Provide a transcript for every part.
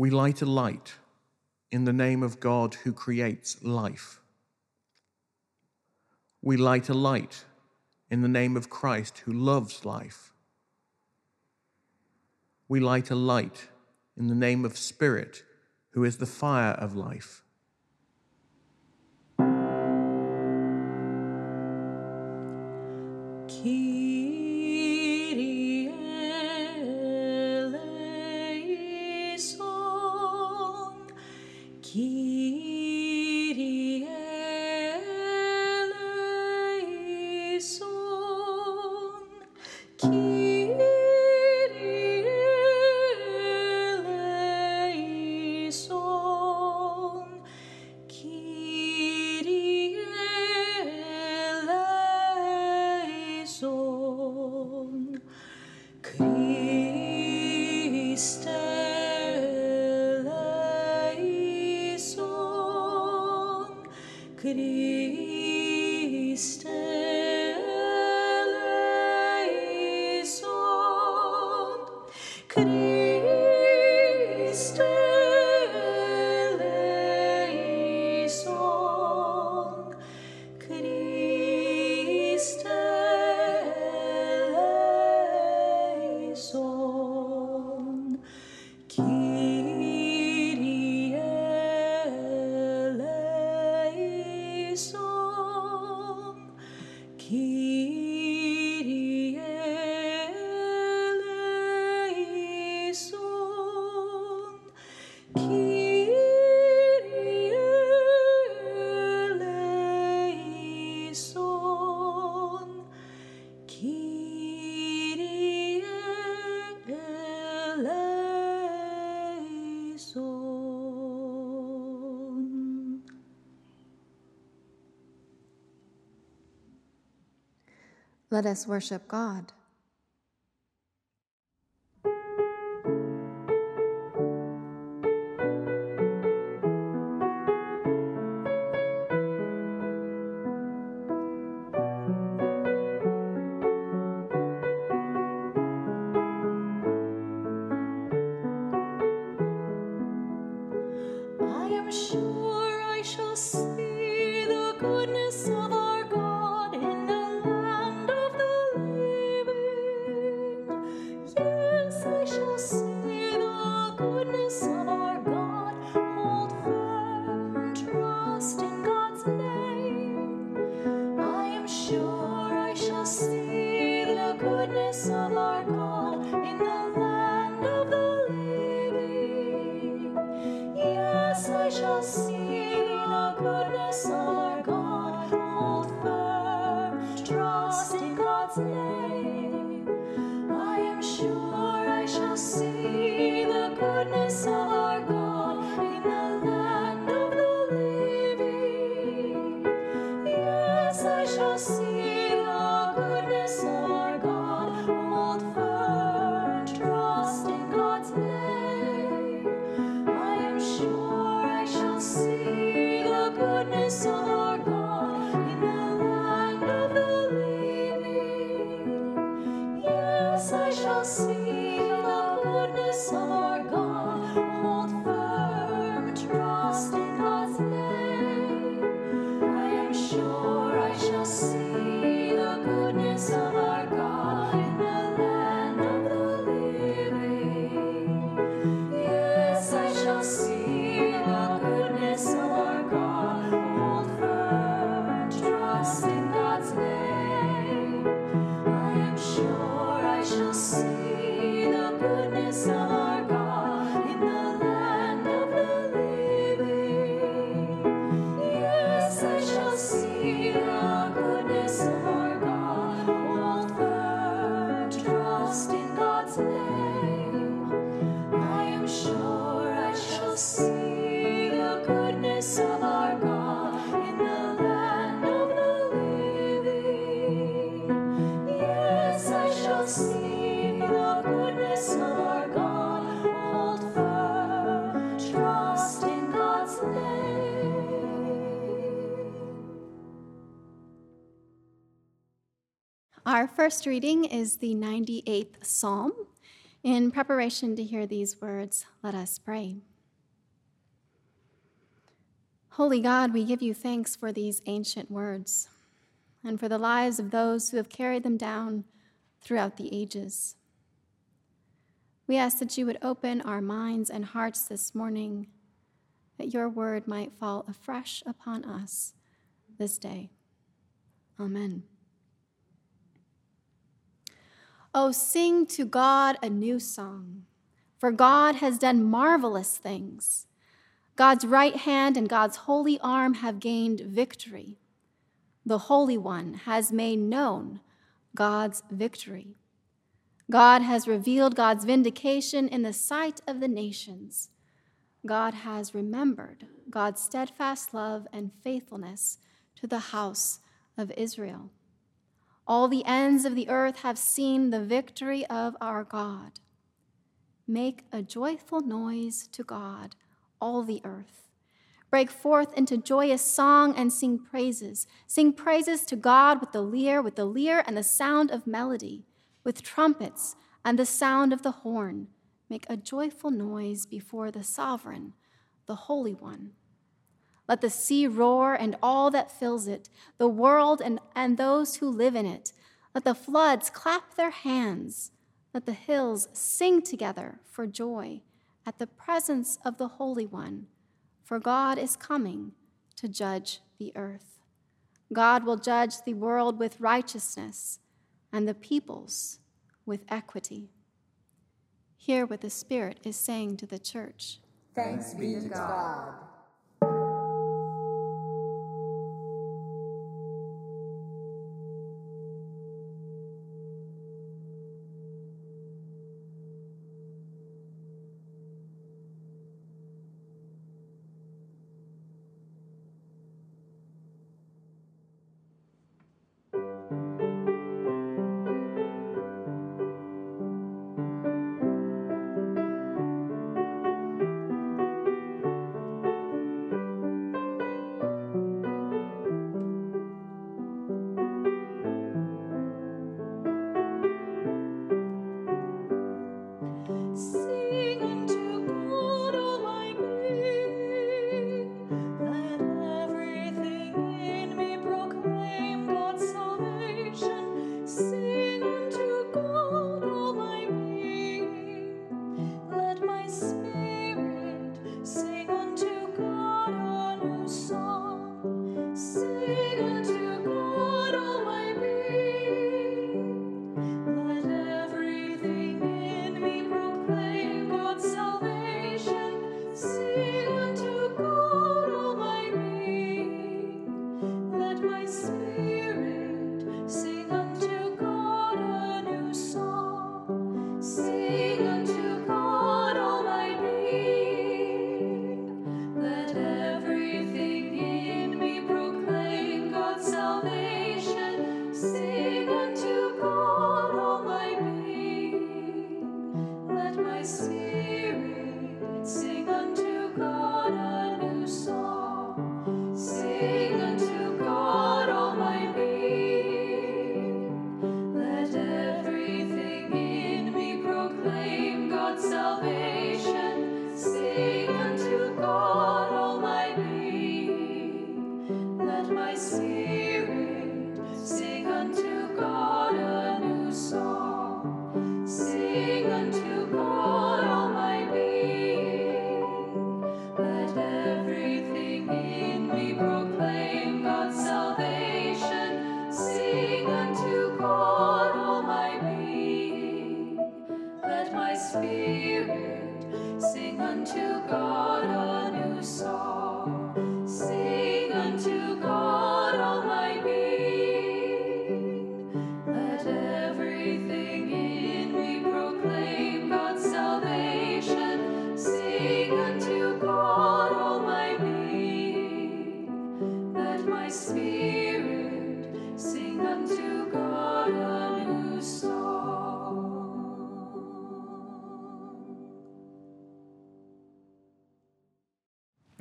We light a light in the name of God who creates life. We light a light in the name of Christ who loves life. We light a light in the name of Spirit who is the fire of life. Let us worship God. First reading is the 98th Psalm. In preparation to hear these words, let us pray. Holy God, we give you thanks for these ancient words and for the lives of those who have carried them down throughout the ages. We ask that you would open our minds and hearts this morning, that your word might fall afresh upon us this day. Amen. Oh, sing to God a new song, for God has done marvelous things. God's right hand and God's holy arm have gained victory. The Holy One has made known God's victory. God has revealed God's vindication in the sight of the nations. God has remembered God's steadfast love and faithfulness to the house of Israel. All the ends of the earth have seen the victory of our God. Make a joyful noise to God all the earth. Break forth into joyous song and sing praises. Sing praises to God with the lyre, with the lyre and the sound of melody, with trumpets and the sound of the horn. Make a joyful noise before the sovereign, the Holy One. Let the sea roar and all that fills it, the world and, and those who live in it. Let the floods clap their hands. Let the hills sing together for joy at the presence of the Holy One, for God is coming to judge the earth. God will judge the world with righteousness and the peoples with equity. Hear what the Spirit is saying to the church. Thanks be to God.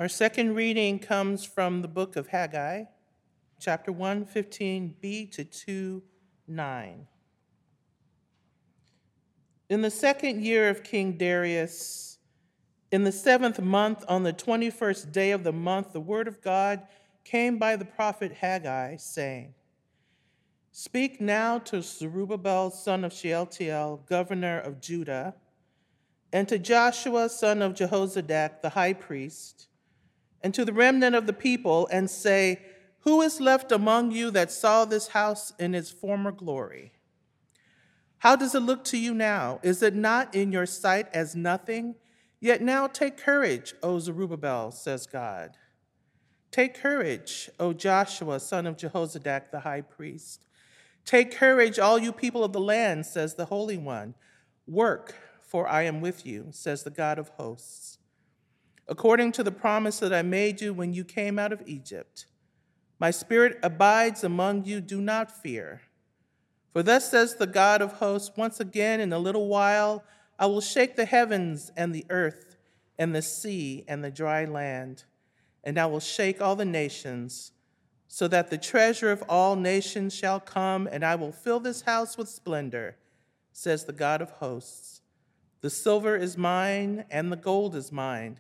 Second reading comes from the book of Haggai, chapter 1, 15b to 2, 9. In the second year of King Darius, In the seventh month, on the 21st day of the month, the word of God came by the prophet Haggai, saying, Speak now to Zerubbabel, son of Shealtiel, governor of Judah, and to Joshua, son of Jehozadak, the high priest, and to the remnant of the people, and say, Who is left among you that saw this house in its former glory? How does it look to you now? Is it not in your sight as nothing? Yet now take courage, O Zerubbabel, says God. Take courage, O Joshua, son of Jehozadak, the high priest. Take courage, all you people of the land, says the Holy One. Work, for I am with you, says the God of hosts. According to the promise that I made you when you came out of Egypt, my spirit abides among you, do not fear. For thus says the God of hosts, once again in a little while, I will shake the heavens and the earth and the sea and the dry land, and I will shake all the nations, so that the treasure of all nations shall come, and I will fill this house with splendor, says the God of hosts. The silver is mine, and the gold is mine,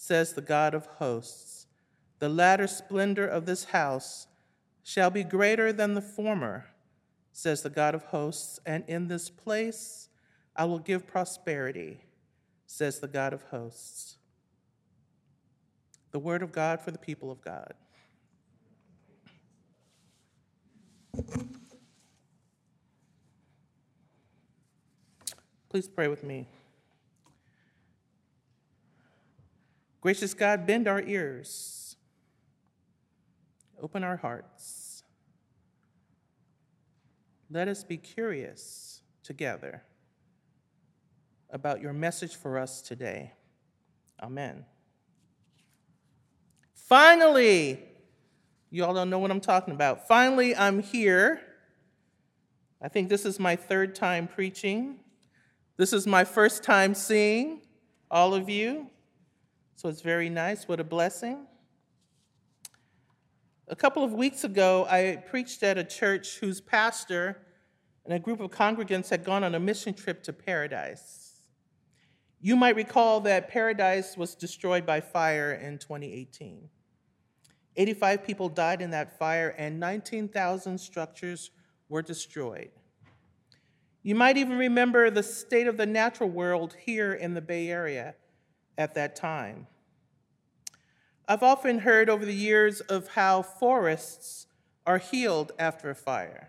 says the God of hosts. The latter splendor of this house shall be greater than the former, says the God of hosts, and in this place, I will give prosperity, says the God of hosts. The word of God for the people of God. Please pray with me. Gracious God, bend our ears, open our hearts. Let us be curious together about your message for us today. Amen. Finally, you all don't know what I'm talking about. Finally, I'm here. I think this is my third time preaching. This is my first time seeing all of you. So it's very nice. What a blessing. A couple of weeks ago, I preached at a church whose pastor and a group of congregants had gone on a mission trip to paradise. You might recall that Paradise was destroyed by fire in 2018. 85 people died in that fire, and 19,000 structures were destroyed. You might even remember the state of the natural world here in the Bay Area at that time. I've often heard over the years of how forests are healed after a fire,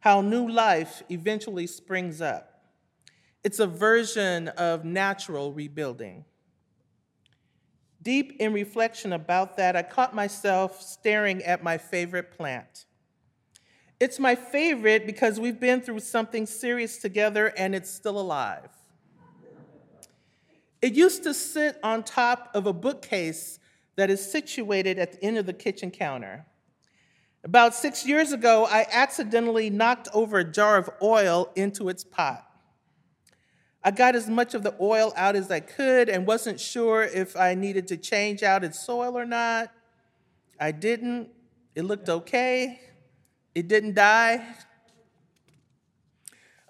how new life eventually springs up. It's a version of natural rebuilding. Deep in reflection about that, I caught myself staring at my favorite plant. It's my favorite because we've been through something serious together and it's still alive. It used to sit on top of a bookcase that is situated at the end of the kitchen counter. About six years ago, I accidentally knocked over a jar of oil into its pot. I got as much of the oil out as I could and wasn't sure if I needed to change out its soil or not. I didn't. It looked okay. It didn't die.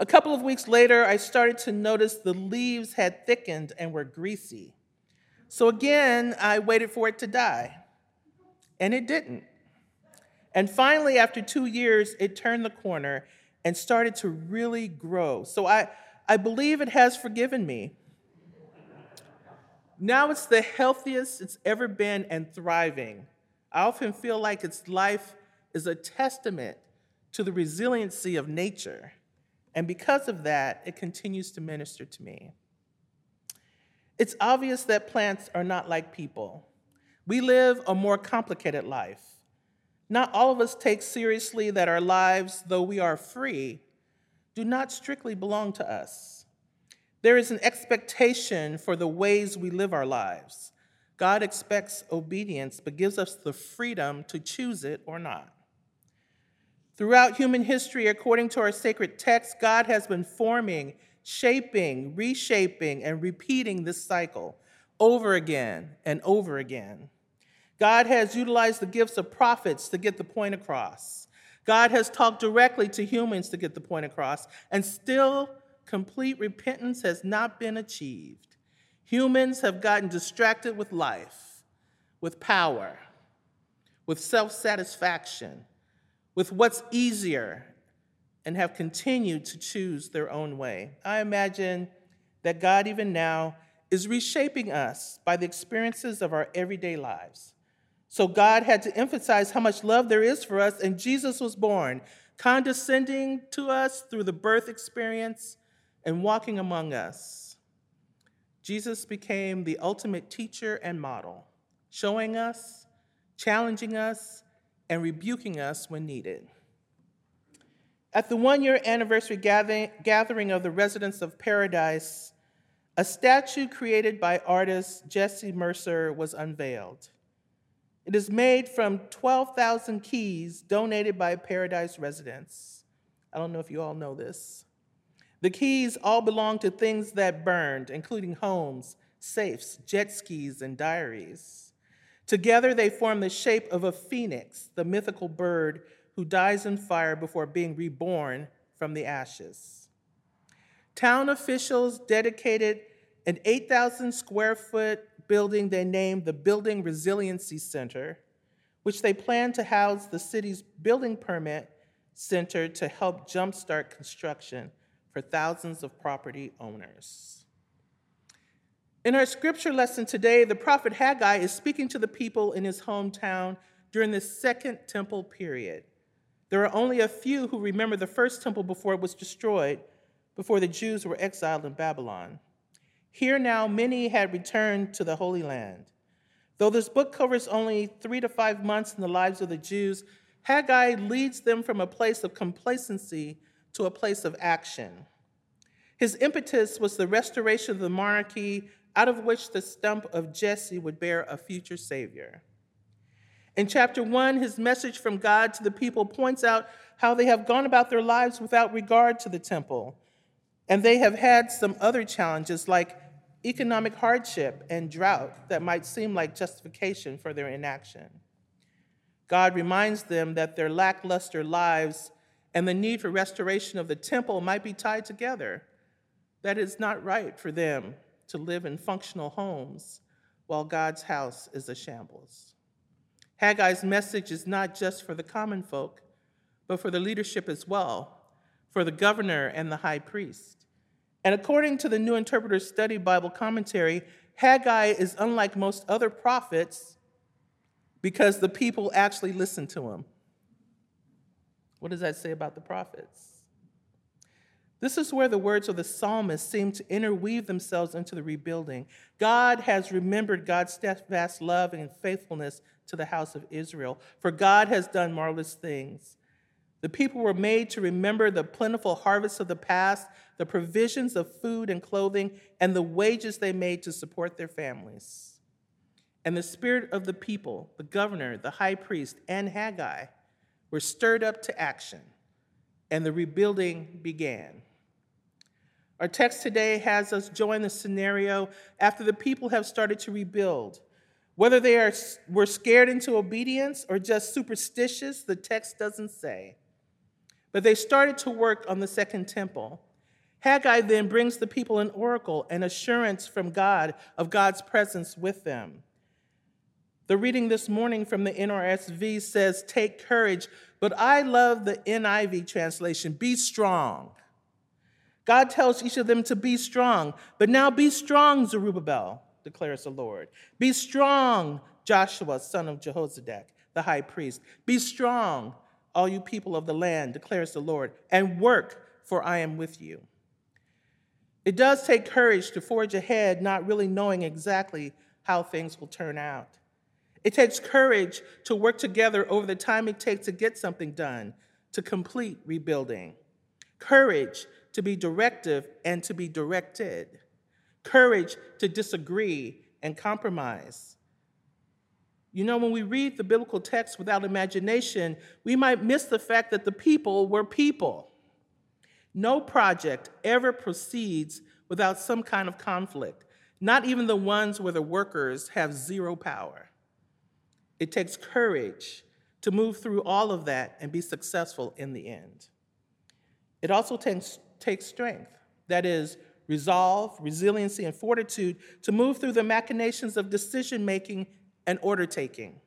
A couple of weeks later, I started to notice the leaves had thickened and were greasy. So again, I waited for it to die, and it didn't. And finally, after two years, it turned the corner and started to really grow. So I, I believe it has forgiven me. Now it's the healthiest it's ever been and thriving. I often feel like its life is a testament to the resiliency of nature. And because of that, it continues to minister to me. It's obvious that plants are not like people. We live a more complicated life. Not all of us take seriously that our lives, though we are free, do not strictly belong to us. There is an expectation for the ways we live our lives. God expects obedience, but gives us the freedom to choose it or not. Throughout human history, according to our sacred text, God has been forming, shaping, reshaping, and repeating this cycle over again and over again. God has utilized the gifts of prophets to get the point across. God has talked directly to humans to get the point across, and still complete repentance has not been achieved. Humans have gotten distracted with life, with power, with self satisfaction, with what's easier, and have continued to choose their own way. I imagine that God, even now, is reshaping us by the experiences of our everyday lives. So God had to emphasize how much love there is for us, and Jesus was born, condescending to us through the birth experience and walking among us. Jesus became the ultimate teacher and model, showing us, challenging us, and rebuking us when needed. At the one year anniversary gathering of the Residents of Paradise, a statue created by artist Jesse Mercer was unveiled. It is made from 12,000 keys donated by Paradise residents. I don't know if you all know this. The keys all belong to things that burned, including homes, safes, jet skis, and diaries. Together, they form the shape of a phoenix, the mythical bird who dies in fire before being reborn from the ashes. Town officials dedicated an 8,000 square foot building they named the Building Resiliency Center, which they plan to house the city's building permit center to help jumpstart construction for thousands of property owners. In our scripture lesson today, the prophet Haggai is speaking to the people in his hometown during the Second Temple period. There are only a few who remember the first temple before it was destroyed, before the Jews were exiled in Babylon. Here now, many had returned to the Holy Land. Though this book covers only three to five months in the lives of the Jews, Haggai leads them from a place of complacency to a place of action. His impetus was the restoration of the monarchy out of which the stump of Jesse would bear a future savior. In chapter one, his message from God to the people points out how they have gone about their lives without regard to the temple. And they have had some other challenges like economic hardship and drought that might seem like justification for their inaction. God reminds them that their lackluster lives and the need for restoration of the temple might be tied together. That it's not right for them to live in functional homes while God's house is a shambles. Haggai's message is not just for the common folk, but for the leadership as well, for the governor and the high priest. And according to the New Interpreter Study Bible commentary, Haggai is unlike most other prophets because the people actually listen to him. What does that say about the prophets? This is where the words of the psalmist seem to interweave themselves into the rebuilding. God has remembered God's steadfast love and faithfulness to the house of Israel, for God has done marvelous things. The people were made to remember the plentiful harvests of the past, the provisions of food and clothing, and the wages they made to support their families. And the spirit of the people, the governor, the high priest, and Haggai, were stirred up to action, and the rebuilding began. Our text today has us join the scenario after the people have started to rebuild. Whether they are, were scared into obedience or just superstitious, the text doesn't say. But they started to work on the second temple. Haggai then brings the people an oracle, an assurance from God of God's presence with them. The reading this morning from the NRSV says, Take courage, but I love the NIV translation, be strong. God tells each of them to be strong, but now be strong, Zerubbabel, declares the Lord. Be strong, Joshua, son of Jehozadak, the high priest. Be strong, all you people of the land, declares the Lord, and work, for I am with you. It does take courage to forge ahead, not really knowing exactly how things will turn out. It takes courage to work together over the time it takes to get something done, to complete rebuilding. Courage to be directive and to be directed. Courage to disagree and compromise. You know, when we read the biblical text without imagination, we might miss the fact that the people were people. No project ever proceeds without some kind of conflict, not even the ones where the workers have zero power. It takes courage to move through all of that and be successful in the end. It also takes, takes strength, that is, resolve, resiliency, and fortitude to move through the machinations of decision making and order taking,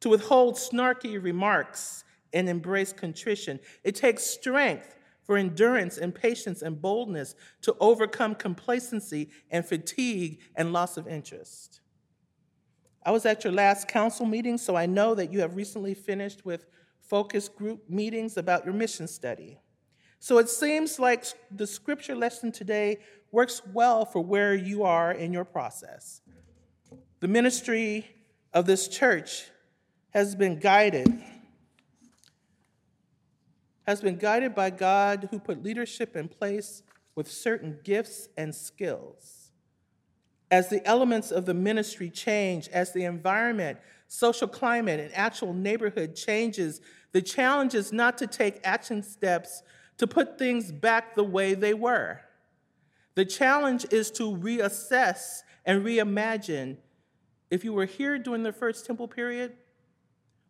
to withhold snarky remarks and embrace contrition. It takes strength for endurance and patience and boldness to overcome complacency and fatigue and loss of interest. I was at your last council meeting, so I know that you have recently finished with focus group meetings about your mission study. So it seems like the scripture lesson today works well for where you are in your process. The ministry of this church has been guided has been guided by God who put leadership in place with certain gifts and skills. As the elements of the ministry change, as the environment, social climate, and actual neighborhood changes, the challenge is not to take action steps to put things back the way they were. The challenge is to reassess and reimagine if you were here during the first temple period,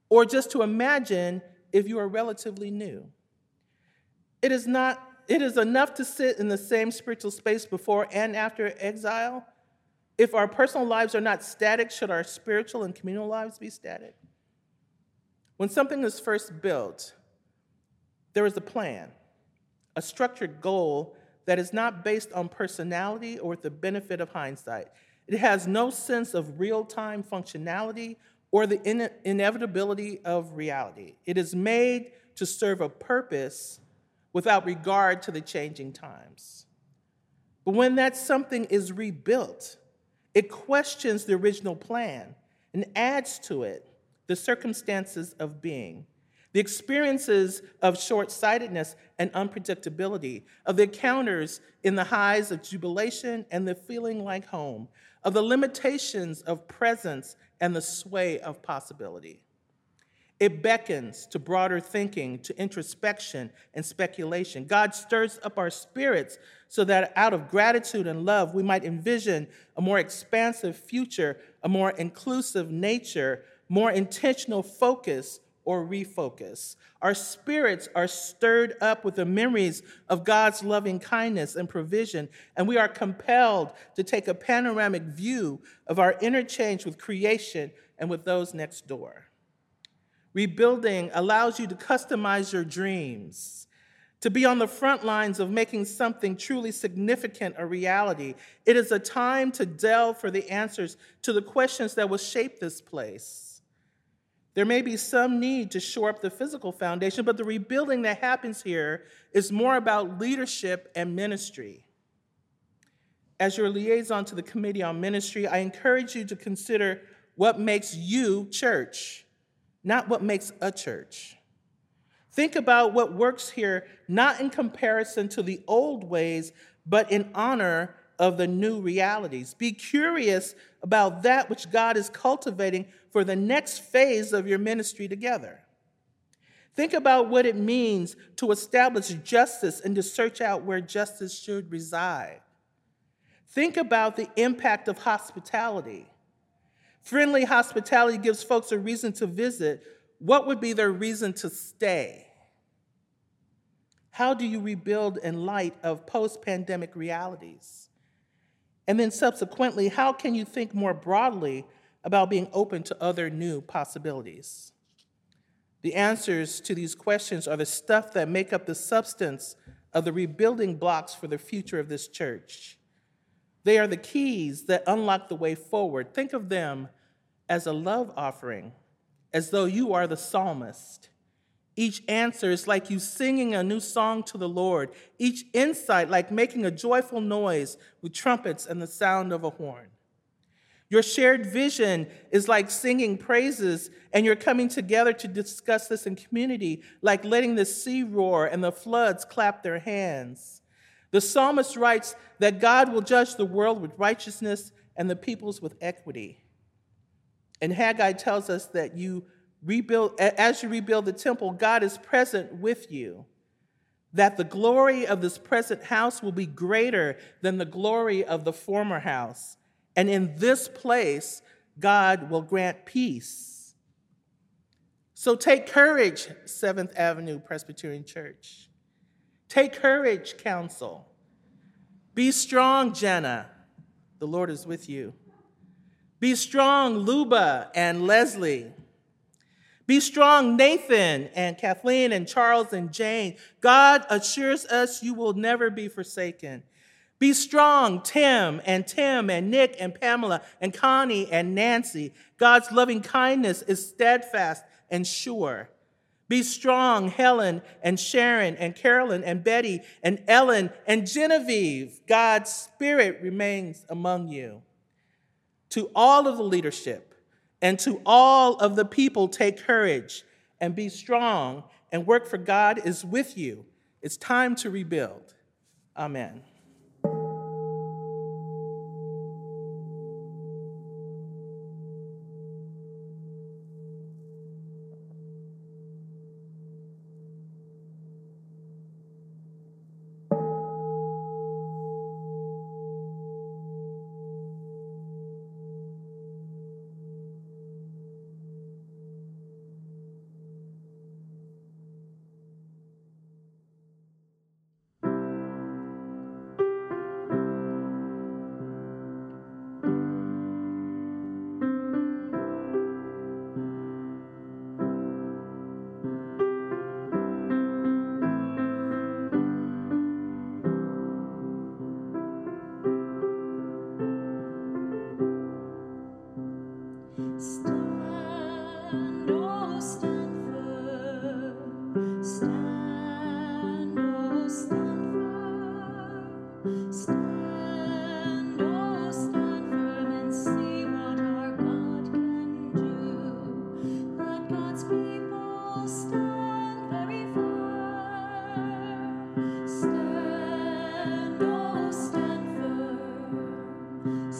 or just to imagine if you are relatively new. It is not it is enough to sit in the same spiritual space before and after exile. If our personal lives are not static, should our spiritual and communal lives be static? When something is first built, there is a plan, a structured goal that is not based on personality or the benefit of hindsight. It has no sense of real time functionality or the in- inevitability of reality. It is made to serve a purpose without regard to the changing times. But when that something is rebuilt, it questions the original plan and adds to it the circumstances of being, the experiences of short sightedness and unpredictability, of the encounters in the highs of jubilation and the feeling like home, of the limitations of presence and the sway of possibility. It beckons to broader thinking, to introspection and speculation. God stirs up our spirits so that out of gratitude and love, we might envision a more expansive future, a more inclusive nature, more intentional focus or refocus. Our spirits are stirred up with the memories of God's loving kindness and provision, and we are compelled to take a panoramic view of our interchange with creation and with those next door. Rebuilding allows you to customize your dreams, to be on the front lines of making something truly significant a reality. It is a time to delve for the answers to the questions that will shape this place. There may be some need to shore up the physical foundation, but the rebuilding that happens here is more about leadership and ministry. As your liaison to the Committee on Ministry, I encourage you to consider what makes you church not what makes a church. Think about what works here, not in comparison to the old ways, but in honor of the new realities. Be curious about that which God is cultivating for the next phase of your ministry together. Think about what it means to establish justice and to search out where justice should reside. Think about the impact of hospitality Friendly hospitality gives folks a reason to visit. What would be their reason to stay? How do you rebuild in light of post pandemic realities? And then subsequently, how can you think more broadly about being open to other new possibilities? The answers to these questions are the stuff that make up the substance of the rebuilding blocks for the future of this church. They are the keys that unlock the way forward. Think of them as a love offering, as though you are the psalmist. Each answer is like you singing a new song to the Lord, each insight like making a joyful noise with trumpets and the sound of a horn. Your shared vision is like singing praises, and you're coming together to discuss this in community, like letting the sea roar and the floods clap their hands. The psalmist writes that God will judge the world with righteousness and the peoples with equity. And Haggai tells us that you rebuild, as you rebuild the temple, God is present with you. That the glory of this present house will be greater than the glory of the former house. And in this place, God will grant peace. So take courage, Seventh Avenue Presbyterian Church. Take courage, council. Be strong, Jenna. The Lord is with you. Be strong, Luba and Leslie. Be strong, Nathan and Kathleen and Charles and Jane. God assures us you will never be forsaken. Be strong, Tim and Tim and Nick and Pamela and Connie and Nancy. God's loving kindness is steadfast and sure. Be strong, Helen and Sharon and Carolyn and Betty and Ellen and Genevieve. God's Spirit remains among you. To all of the leadership and to all of the people, take courage and be strong and work for God is with you. It's time to rebuild. Amen.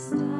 Firm.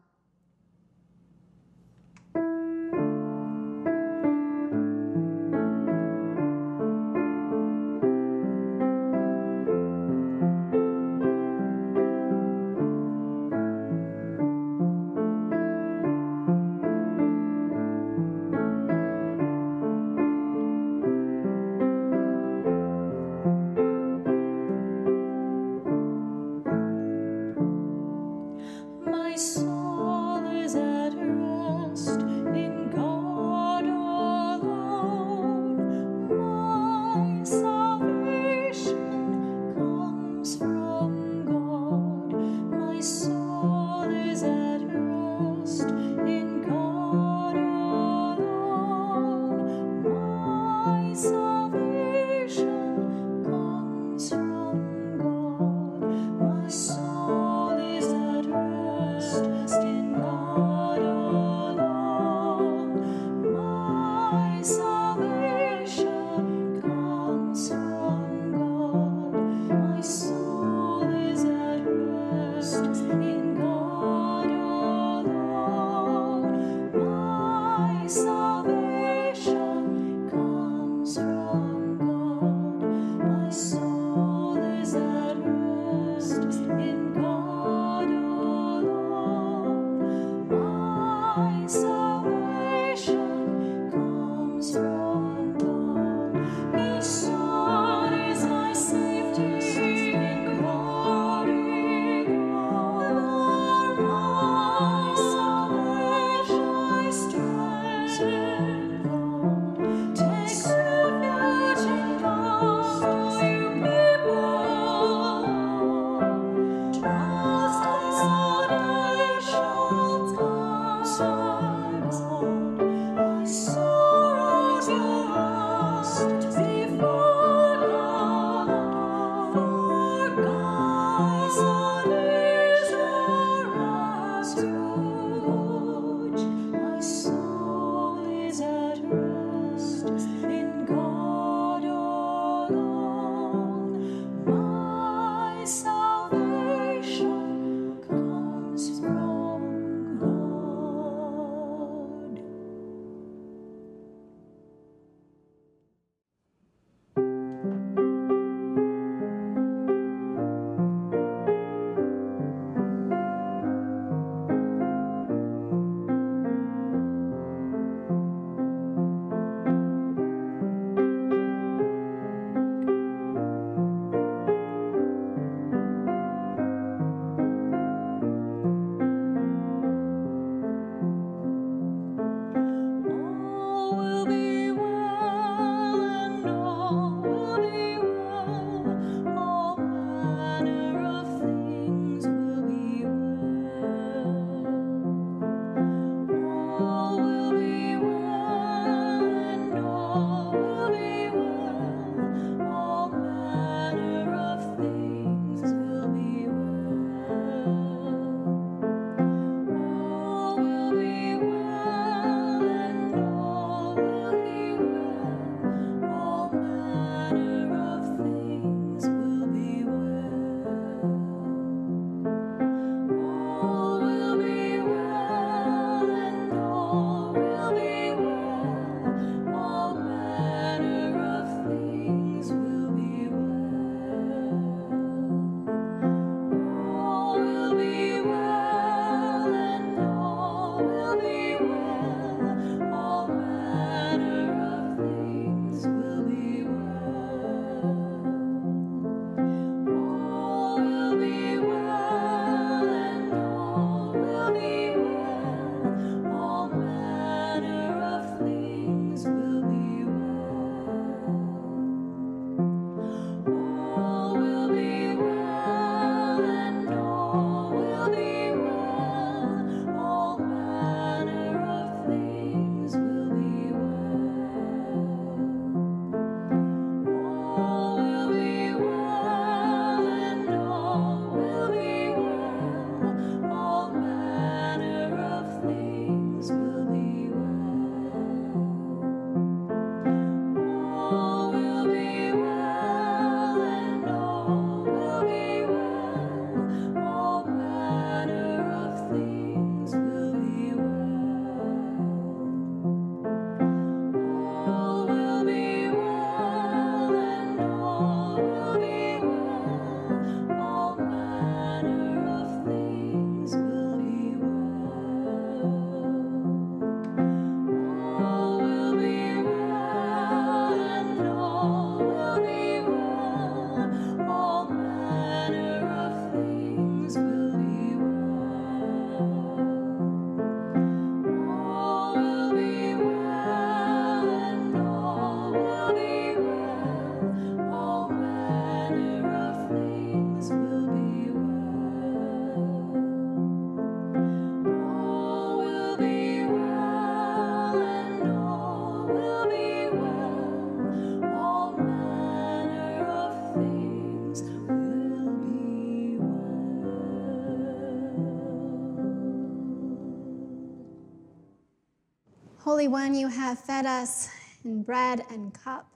Holy One, you have fed us in bread and cup,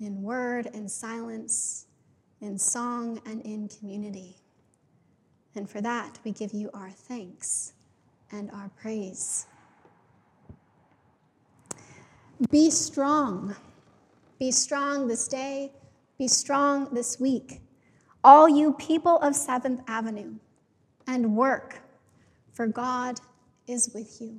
in word and silence, in song and in community. And for that, we give you our thanks and our praise. Be strong. Be strong this day. Be strong this week. All you people of Seventh Avenue, and work, for God is with you.